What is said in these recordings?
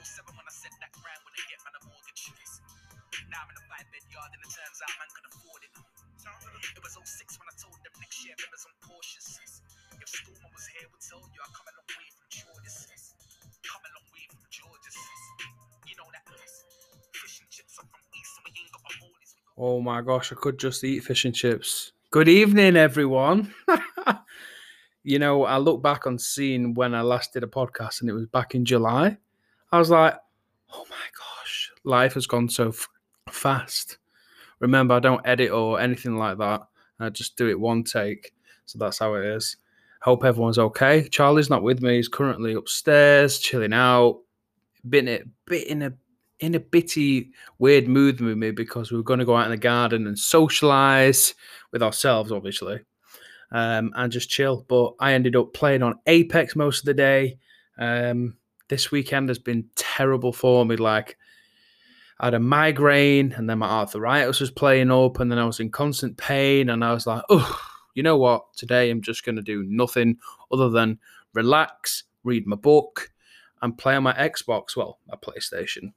07 when I that grand when I man a mortgage. Now I'm in a five bed yard and it turns out man could afford it. It was 06 when I told them next year members on Porsches. If Stormer was here, would tell you I come a long way from. Come a long way from. You know that. Fish and chips are from East and we ain't got a. Oh my gosh, I could just eat fish and chips. Good evening, everyone. you know, I look back on seeing when I last did a podcast and it was back in July. I was like, oh my gosh, life has gone so f- fast. Remember, I don't edit or anything like that. I just do it one take. So that's how it is. Hope everyone's okay. Charlie's not with me. He's currently upstairs, chilling out. Been a bit in a in a bitty weird mood with me because we were going to go out in the garden and socialize with ourselves, obviously, um, and just chill. But I ended up playing on Apex most of the day. Um, this weekend has been terrible for me. Like, I had a migraine, and then my arthritis was playing up, and then I was in constant pain, and I was like, oh, you know what? Today I'm just going to do nothing other than relax, read my book, and play on my Xbox, well, my PlayStation.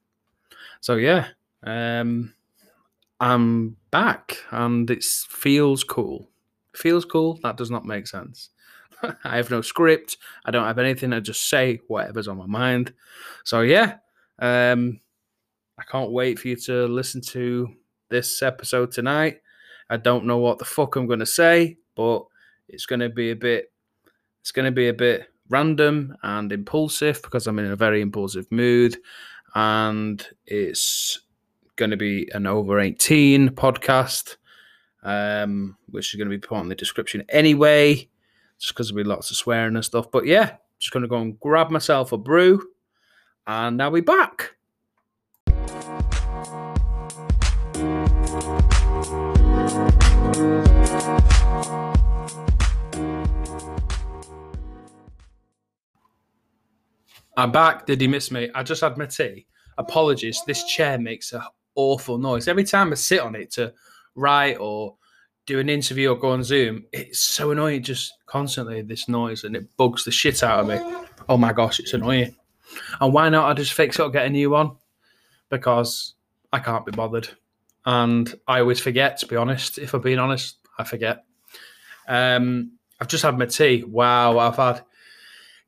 So yeah, um, I'm back, and it feels cool. Feels cool. That does not make sense. I have no script. I don't have anything. I just say whatever's on my mind. So yeah, um, I can't wait for you to listen to this episode tonight. I don't know what the fuck I'm to say, but it's to be a bit. It's to be a bit random and impulsive because I'm in a very impulsive mood, and it's going to be an over 18 podcast, um, which is going to be put in the description anyway, just because there'll be lots of swearing and stuff. But yeah, just going to go and grab myself a brew, and I'll be back. I'm back. Did he miss me? I just had my tea. Apologies. This chair makes a awful noise every time I sit on it to write or do an interview or go on Zoom. It's so annoying. Just constantly this noise and it bugs the shit out of me. Oh my gosh, it's annoying. And why not? I just fix it or get a new one because I can't be bothered. And I always forget. To be honest, if I'm being honest, I forget. Um, I've just had my tea. Wow, I've had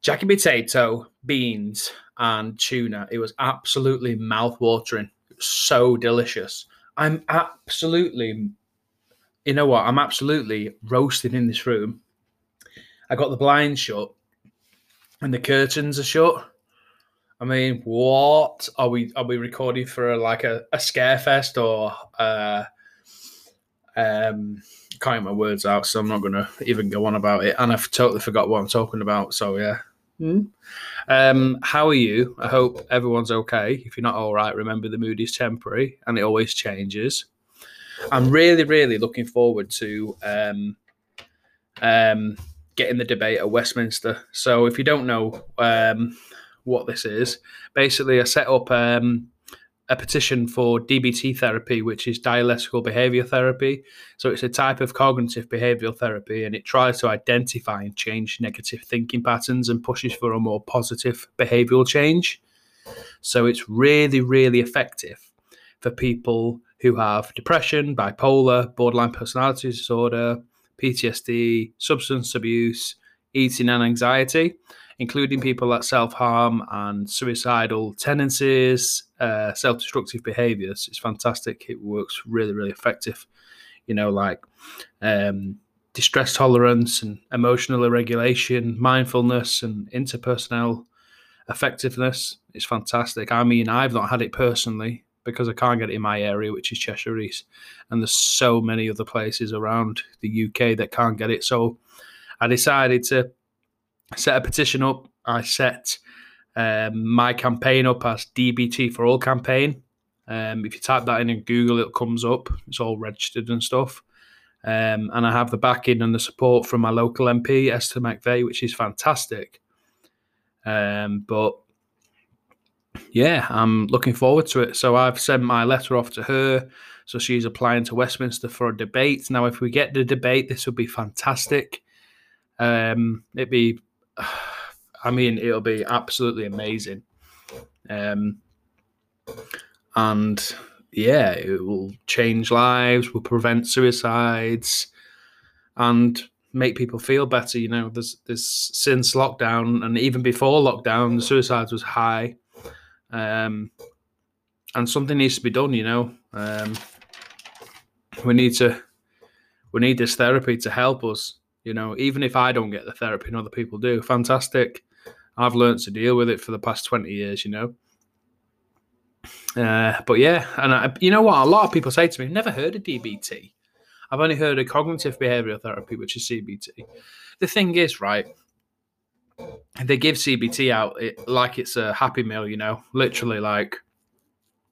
Jackie potato, beans, and tuna. It was absolutely mouth-watering. Was so delicious. I'm absolutely, you know what? I'm absolutely roasting in this room. I got the blinds shut, and the curtains are shut. I mean, what are we? Are we recording for like a, a scare fest or? Uh, um, can't get my words out, so I'm not going to even go on about it. And I've totally forgot what I'm talking about. So yeah. Um, how are you? I hope everyone's okay. If you're not all right, remember the mood is temporary and it always changes. I'm really, really looking forward to um, um, getting the debate at Westminster. So if you don't know um, what this is, basically I set up um, a petition for DBT therapy, which is dialectical behavior therapy. So it's a type of cognitive behavioral therapy and it tries to identify and change negative thinking patterns and pushes for a more positive behavioral change. So it's really, really effective for people who have depression, bipolar, borderline personality disorder, PTSD, substance abuse, eating and anxiety, including people that self harm and suicidal tendencies, uh, self destructive behaviors. It's fantastic. It works really, really effective. You know, like um, distress tolerance and emotional regulation, mindfulness, and interpersonal effectiveness. It's fantastic. I mean, I've not had it personally because I can't get it in my area, which is Cheshire East, and there's so many other places around the UK that can't get it. So I decided to set a petition up. I set um, my campaign up as DBT for All campaign. Um, if you type that in in Google, it comes up. It's all registered and stuff. Um, and I have the backing and the support from my local MP, Esther McVey, which is fantastic. Um, but yeah, I'm looking forward to it. So I've sent my letter off to her. So she's applying to Westminster for a debate. Now, if we get the debate, this would be fantastic. Um, it'd be, I mean, it'll be absolutely amazing. Um, and yeah, it will change lives, will prevent suicides, and make people feel better. You know, there's there's since lockdown and even before lockdown, the suicides was high, um, and something needs to be done. You know, um, we need to we need this therapy to help us. You know, even if I don't get the therapy and other people do, fantastic. I've learned to deal with it for the past twenty years. You know. Uh, but yeah, and I, you know what? A lot of people say to me, "Never heard of DBT." I've only heard of cognitive behavioral therapy, which is CBT. The thing is, right? They give CBT out it, like it's a happy meal, you know, literally like,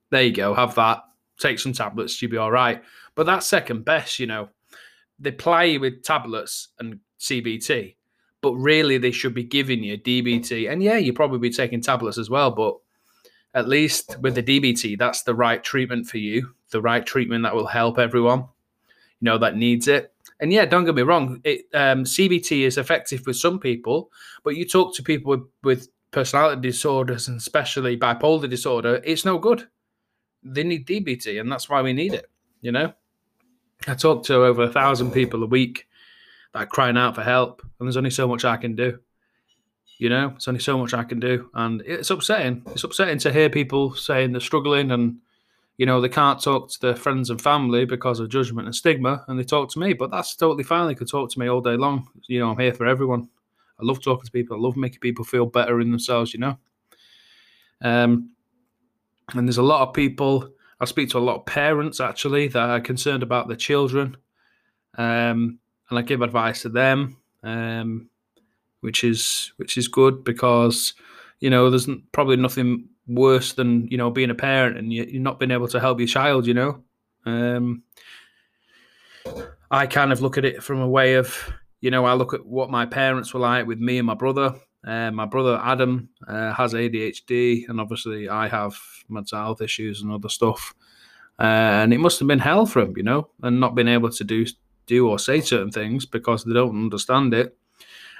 there you go, have that, take some tablets, you'll be all right. But that's second best, you know. They play with tablets and CBT, but really they should be giving you DBT. And yeah, you probably be taking tablets as well, but at least with the DBT, that's the right treatment for you, the right treatment that will help everyone you know that needs it. And yeah, don't get me wrong, it, um, CBT is effective with some people, but you talk to people with, with personality disorders and especially bipolar disorder, it's no good. They need DBT, and that's why we need it. You know, I talk to over a thousand people a week that are crying out for help, and there's only so much I can do. You know, it's only so much I can do, and it's upsetting. It's upsetting to hear people saying they're struggling and you know, they can't talk to their friends and family because of judgment and stigma, and they talk to me. But that's totally fine. They could talk to me all day long. You know, I'm here for everyone. I love talking to people. I love making people feel better in themselves. You know, um, and there's a lot of people. I speak to a lot of parents actually that are concerned about their children, um, and I give advice to them, um, which is which is good because you know there's probably nothing worse than you know being a parent and you, are not being able to help your child. You know, um, I kind of look at it from a way of you know I look at what my parents were like with me and my brother. Uh, my brother Adam uh, has ADHD, and obviously I have mental health issues and other stuff. Uh, and it must have been hell for him, you know, and not being able to do do or say certain things because they don't understand it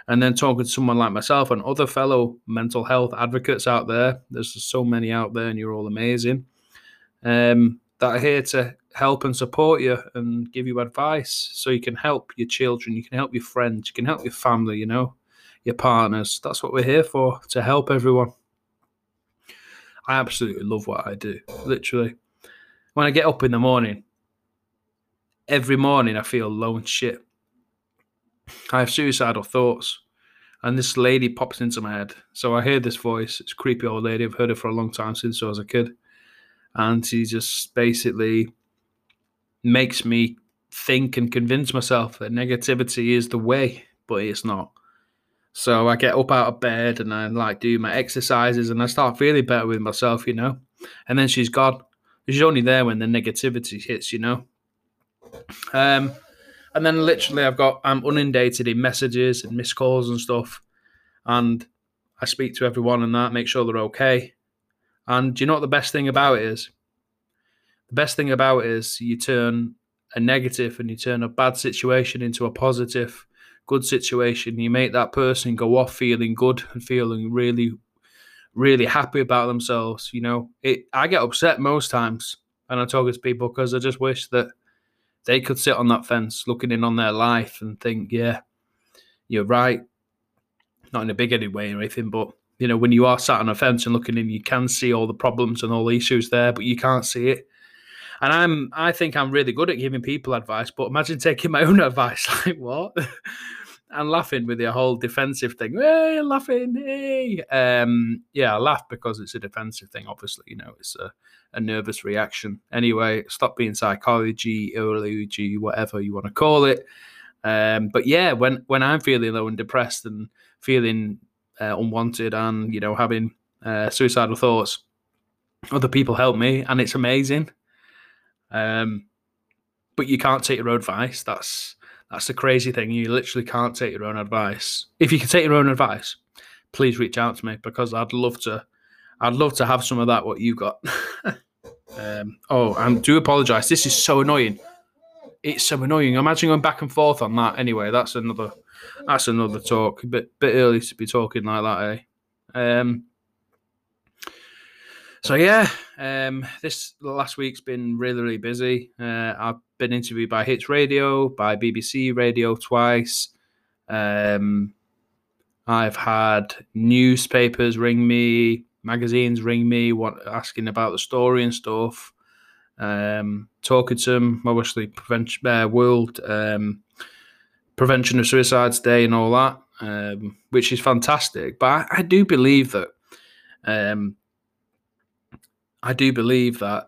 and then talking to someone like myself and other fellow mental health advocates out there. There's so many out there, and you're all amazing. Um, that are here to help and support you and give you advice, so you can help your children, you can help your friends, you can help your family. You know, your partners. That's what we're here for to help everyone. I absolutely love what I do. Literally, when I get up in the morning, every morning I feel low and shit. I have suicidal thoughts. And this lady pops into my head. So I hear this voice. It's a creepy old lady. I've heard her for a long time since I was a kid. And she just basically makes me think and convince myself that negativity is the way, but it's not. So I get up out of bed and I like do my exercises and I start feeling better with myself, you know. And then she's gone. She's only there when the negativity hits, you know. Um, and then literally, I've got I'm inundated in messages and missed calls and stuff, and I speak to everyone and that, make sure they're okay. And do you know what the best thing about it is? The best thing about it is you turn a negative and you turn a bad situation into a positive, good situation. You make that person go off feeling good and feeling really, really happy about themselves. You know, it. I get upset most times, and I talk to people because I just wish that they could sit on that fence looking in on their life and think, yeah, you're right. Not in a big headed way or anything, but you know, when you are sat on a fence and looking in, you can see all the problems and all the issues there, but you can't see it. And I'm, I think I'm really good at giving people advice, but imagine taking my own advice. Like what? and laughing with the whole defensive thing. Hey, laughing, hey. Um, yeah, I laugh because it's a defensive thing. Obviously, you know, it's a, a nervous reaction. Anyway, stop being psychology, neurology, whatever you want to call it. Um, but yeah, when when I'm feeling low and depressed and feeling uh, unwanted and you know having uh, suicidal thoughts, other people help me, and it's amazing. Um, but you can't take your own advice. That's that's the crazy thing. You literally can't take your own advice. If you can take your own advice, please reach out to me because I'd love to. I'd love to have some of that. What you got? um, oh, I do apologise. This is so annoying. It's so annoying. Imagine going back and forth on that. Anyway, that's another. That's another talk. A bit bit early to be talking like that, eh? Um. So yeah, um, this last week's been really really busy. Uh, I've been interviewed by Hits Radio, by BBC Radio twice. Um, I've had newspapers ring me, magazines ring me, what asking about the story and stuff. Um, talking to them, obviously, prevention, uh, World um, Prevention of Suicides Day and all that, um, which is fantastic. But I, I do believe that um, I do believe that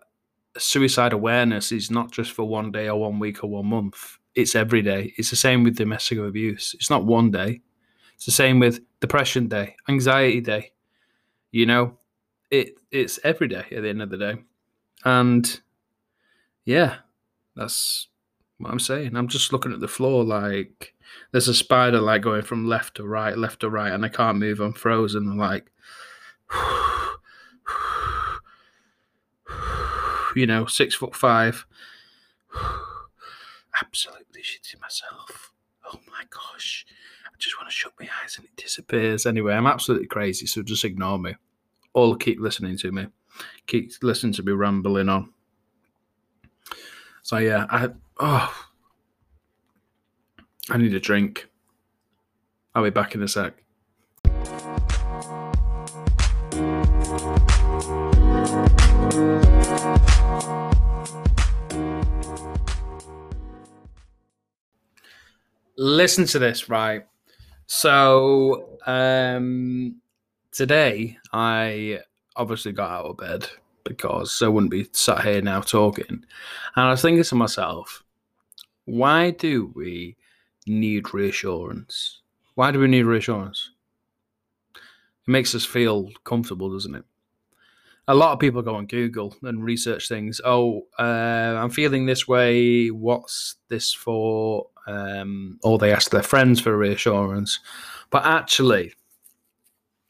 suicide awareness is not just for one day or one week or one month. It's every day. It's the same with domestic abuse. It's not one day. It's the same with depression day, anxiety day. You know, it it's every day at the end of the day. And yeah, that's what I'm saying. I'm just looking at the floor like there's a spider like going from left to right, left to right, and I can't move. I'm frozen. Like you know, six foot five. Absolutely shitting myself. Oh my gosh. I just want to shut my eyes and it disappears. Anyway, I'm absolutely crazy, so just ignore me. Or keep listening to me. Keep listening to me rambling on. So yeah, I oh I need a drink. I'll be back in a sec. Listen to this, right? So um, today I obviously got out of bed because I wouldn't be sat here now talking. And I was thinking to myself, why do we need reassurance? Why do we need reassurance? It makes us feel comfortable, doesn't it? A lot of people go on Google and research things. Oh, uh, I'm feeling this way. What's this for? Um, or they ask their friends for reassurance. But actually,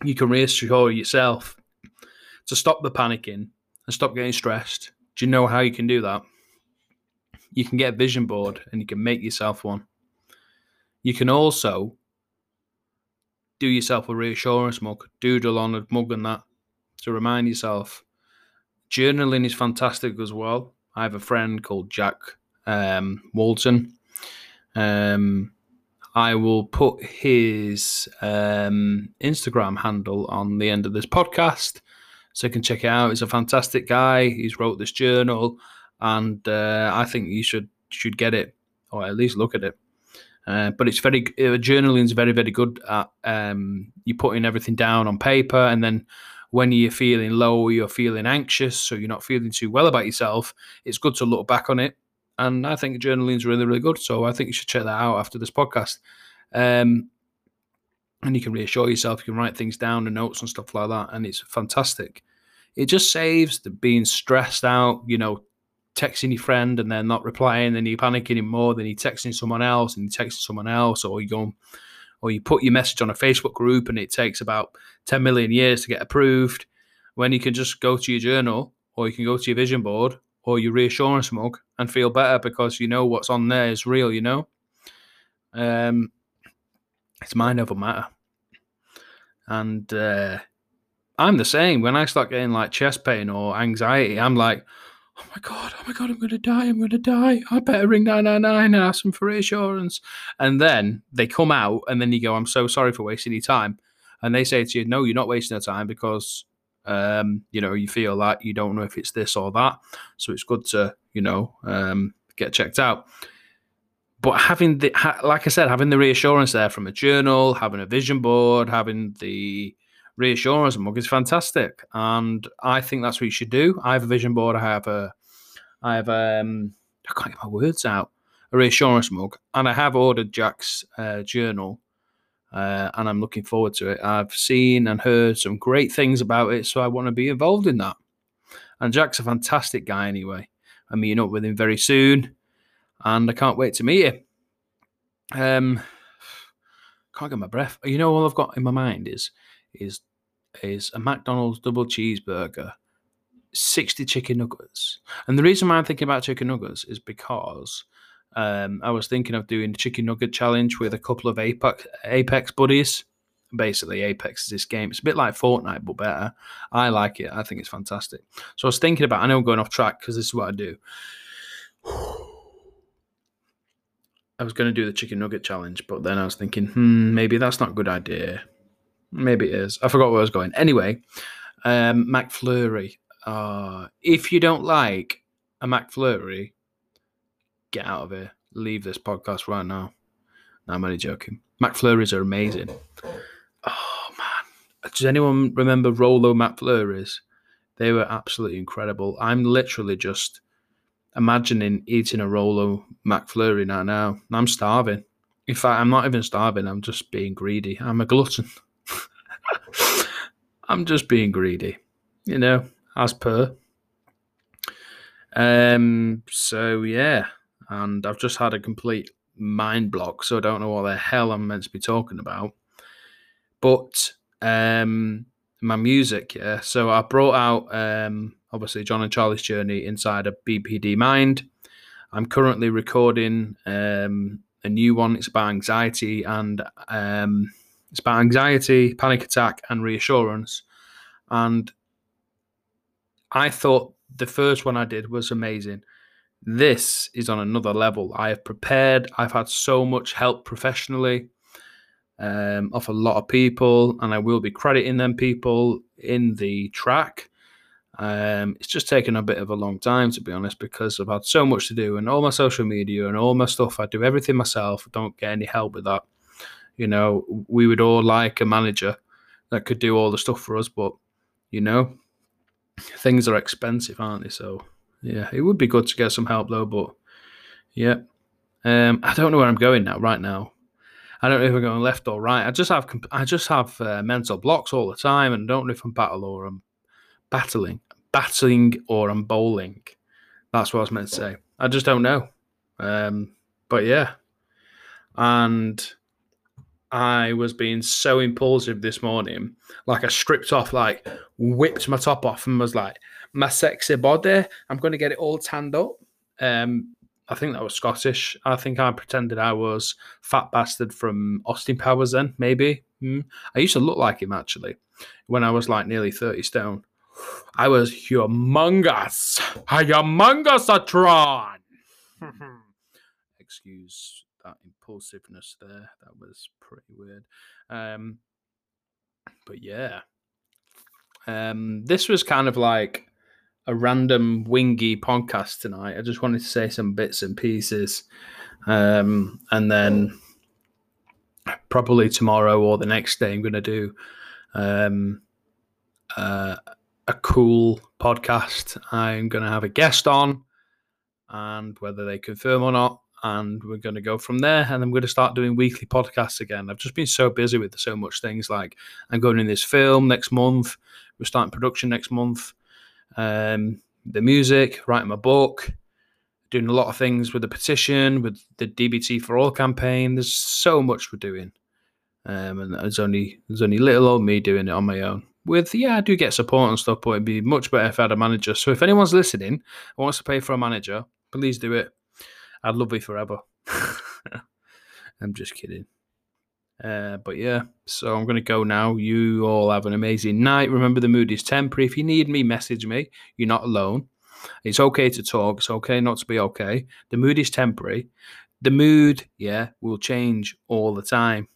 you can reassure yourself to stop the panicking and stop getting stressed. Do you know how you can do that? You can get a vision board and you can make yourself one. You can also do yourself a reassurance mug, doodle on a mug and that to remind yourself. Journaling is fantastic as well. I have a friend called Jack um, Walton um, I will put his um, Instagram handle on the end of this podcast, so you can check it out. He's a fantastic guy. He's wrote this journal, and uh, I think you should should get it or at least look at it. Uh, but it's very uh, journaling is very very good at um, you putting everything down on paper, and then when you're feeling low, you're feeling anxious, so you're not feeling too well about yourself. It's good to look back on it and I think journaling is really, really good. So I think you should check that out after this podcast. Um, and you can reassure yourself, you can write things down, the notes and stuff like that, and it's fantastic. It just saves the being stressed out, you know, texting your friend and they're not replying, then you're panicking more, then you're texting someone else and you're texting someone else, or you or you put your message on a Facebook group and it takes about 10 million years to get approved. When you can just go to your journal or you can go to your vision board or your reassurance mug and feel better because you know what's on there is real, you know? Um, it's mind over matter. And uh, I'm the same. When I start getting like chest pain or anxiety, I'm like, oh my God, oh my God, I'm going to die, I'm going to die. I better ring 999 and ask them for reassurance. And then they come out, and then you go, I'm so sorry for wasting your time. And they say to you, no, you're not wasting your time because um, you know, you feel like you don't know if it's this or that. So it's good to, you know, um, get checked out. But having the, like I said, having the reassurance there from a journal, having a vision board, having the reassurance mug is fantastic. And I think that's what you should do. I have a vision board. I have a, I have, um, I can't get my words out, a reassurance mug. And I have ordered Jack's uh, journal uh, and I'm looking forward to it. I've seen and heard some great things about it, so I want to be involved in that. And Jack's a fantastic guy anyway. I'm meeting up with him very soon, and I can't wait to meet him. Um, can't get my breath. You know, all I've got in my mind is is is a McDonald's double cheeseburger, sixty chicken nuggets, and the reason why I'm thinking about chicken nuggets is because um, I was thinking of doing the chicken nugget challenge with a couple of Apex, Apex buddies. Basically, Apex is this game. It's a bit like Fortnite, but better. I like it. I think it's fantastic. So I was thinking about. I know I'm going off track because this is what I do. I was going to do the chicken nugget challenge, but then I was thinking, hmm, maybe that's not a good idea. Maybe it is. I forgot where I was going. Anyway, um, McFlurry. Uh, if you don't like a McFlurry, get out of here. Leave this podcast right now. No, I'm only joking. McFlurries are amazing. Oh man, does anyone remember Rolo McFlurries? They were absolutely incredible. I'm literally just imagining eating a Rolo McFlurry now. Now I'm starving. In fact, I'm not even starving. I'm just being greedy. I'm a glutton. I'm just being greedy, you know, as per. Um. So yeah, and I've just had a complete mind block, so I don't know what the hell I'm meant to be talking about. But um, my music, yeah. So I brought out um, obviously John and Charlie's journey inside a BPD mind. I'm currently recording um, a new one. It's about anxiety and um, it's about anxiety, panic attack, and reassurance. And I thought the first one I did was amazing. This is on another level. I have prepared. I've had so much help professionally um, off a lot of people, and I will be crediting them people in the track. Um, it's just taken a bit of a long time to be honest because I've had so much to do and all my social media and all my stuff. I do everything myself. I don't get any help with that. You know, we would all like a manager that could do all the stuff for us, but you know, things are expensive, aren't they? So yeah, it would be good to get some help though. But yeah, um, I don't know where I'm going now. Right now, I don't know if I'm going left or right. I just have I just have uh, mental blocks all the time, and don't know if I'm battle or I'm battling, battling or I'm bowling. That's what I was meant to say. I just don't know. Um, but yeah, and I was being so impulsive this morning. Like I stripped off, like whipped my top off, and was like, "My sexy body, I'm going to get it all tanned up." Um, I think that was Scottish. I think I pretended I was fat bastard from Austin Powers. Then maybe mm. I used to look like him actually when I was like nearly thirty stone. I was humongous, humongous Tron. Excuse that impulsiveness there. That was pretty weird. Um, but yeah, um, this was kind of like a random wingy podcast tonight. I just wanted to say some bits and pieces, um, and then probably tomorrow or the next day, I'm going to do um, uh, a cool podcast. I'm going to have a guest on, and whether they confirm or not, and we're going to go from there. And I'm going to start doing weekly podcasts again. I've just been so busy with so much things. Like I'm going in this film next month. We're starting production next month. Um, the music, writing my book, doing a lot of things with the petition, with the DBT for All campaign. There's so much we're doing. Um, and there's only there's only little old me doing it on my own. With yeah, I do get support and stuff, but it'd be much better if I had a manager. So if anyone's listening wants to pay for a manager, please do it. I'd love you forever. I'm just kidding. Uh, but yeah, so I'm going to go now. You all have an amazing night. Remember, the mood is temporary. If you need me, message me. You're not alone. It's okay to talk. It's okay not to be okay. The mood is temporary. The mood, yeah, will change all the time.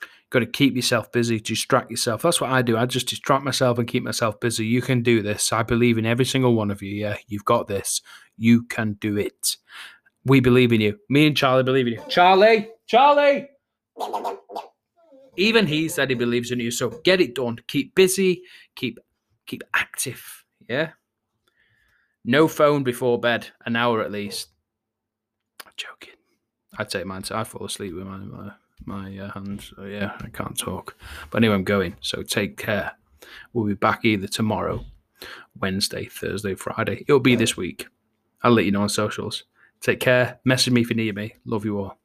You've Got to keep yourself busy, distract yourself. That's what I do. I just distract myself and keep myself busy. You can do this. I believe in every single one of you. Yeah, you've got this. You can do it. We believe in you. Me and Charlie believe in you. Charlie, Charlie. Even he said he believes in you. So get it done. Keep busy. Keep keep active. Yeah. No phone before bed. An hour at least. I'm joking. I'd take mine. I fall asleep with my my, my uh, hands. So yeah, I can't talk. But anyway, I'm going. So take care. We'll be back either tomorrow, Wednesday, Thursday, Friday. It'll be this week. I'll let you know on socials. Take care. Message me if you need me. Love you all.